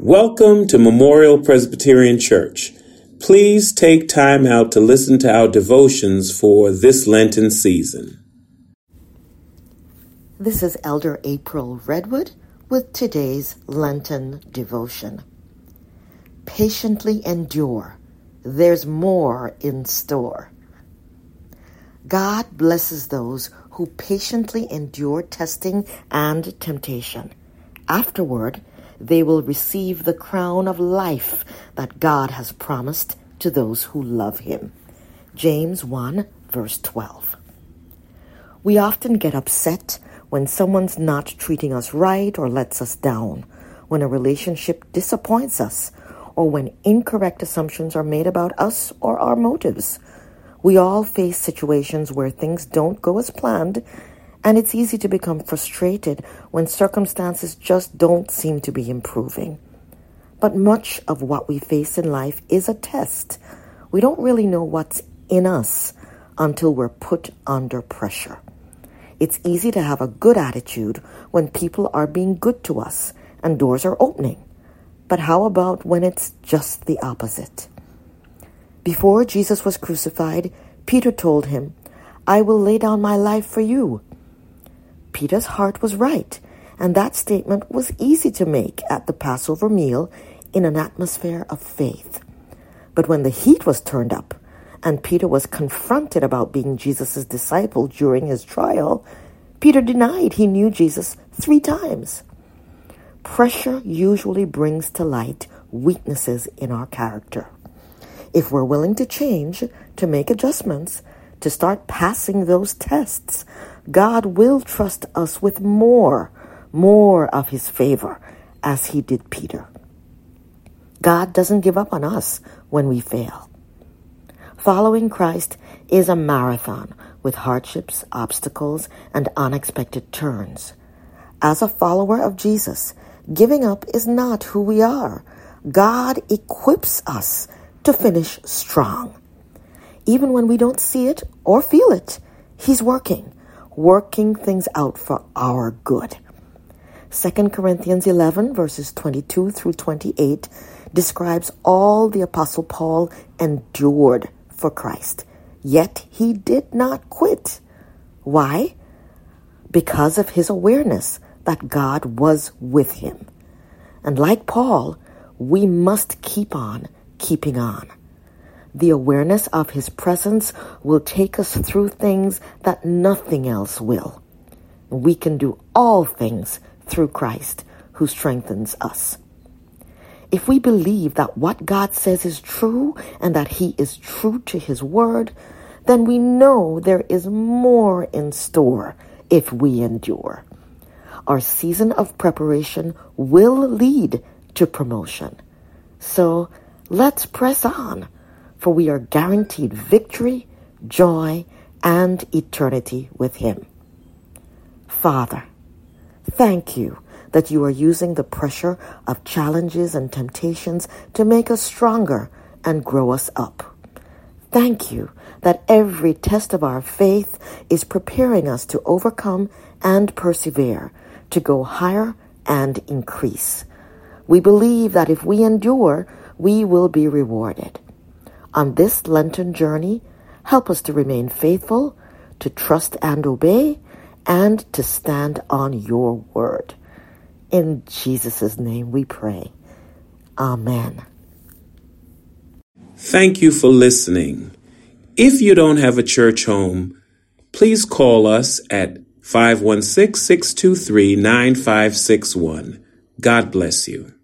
Welcome to Memorial Presbyterian Church. Please take time out to listen to our devotions for this Lenten season. This is Elder April Redwood with today's Lenten devotion. Patiently endure. There's more in store. God blesses those who patiently endure testing and temptation. Afterward, they will receive the crown of life that God has promised to those who love Him. James 1, verse 12. We often get upset when someone's not treating us right or lets us down, when a relationship disappoints us, or when incorrect assumptions are made about us or our motives. We all face situations where things don't go as planned, and it's easy to become frustrated when circumstances just don't seem to be improving. But much of what we face in life is a test. We don't really know what's in us until we're put under pressure. It's easy to have a good attitude when people are being good to us and doors are opening. But how about when it's just the opposite? Before Jesus was crucified, Peter told him, I will lay down my life for you. Peter's heart was right, and that statement was easy to make at the Passover meal in an atmosphere of faith. But when the heat was turned up, and Peter was confronted about being Jesus' disciple during his trial, Peter denied he knew Jesus three times. Pressure usually brings to light weaknesses in our character. If we're willing to change, to make adjustments, to start passing those tests, God will trust us with more, more of His favor, as He did Peter. God doesn't give up on us when we fail. Following Christ is a marathon with hardships, obstacles, and unexpected turns. As a follower of Jesus, giving up is not who we are. God equips us to finish strong. Even when we don't see it or feel it, He's working, working things out for our good. 2 Corinthians 11, verses 22 through 28, describes all the Apostle Paul endured for Christ. Yet he did not quit. Why? Because of his awareness that God was with him. And like Paul, we must keep on keeping on. The awareness of his presence will take us through things that nothing else will. We can do all things through Christ who strengthens us. If we believe that what God says is true and that He is true to His word, then we know there is more in store if we endure. Our season of preparation will lead to promotion. So let's press on, for we are guaranteed victory, joy, and eternity with Him. Father, thank you that you are using the pressure of challenges and temptations to make us stronger and grow us up. Thank you that every test of our faith is preparing us to overcome and persevere, to go higher and increase. We believe that if we endure, we will be rewarded. On this Lenten journey, help us to remain faithful, to trust and obey, and to stand on your word. In Jesus' name we pray. Amen. Thank you for listening. If you don't have a church home, please call us at 516 623 9561. God bless you.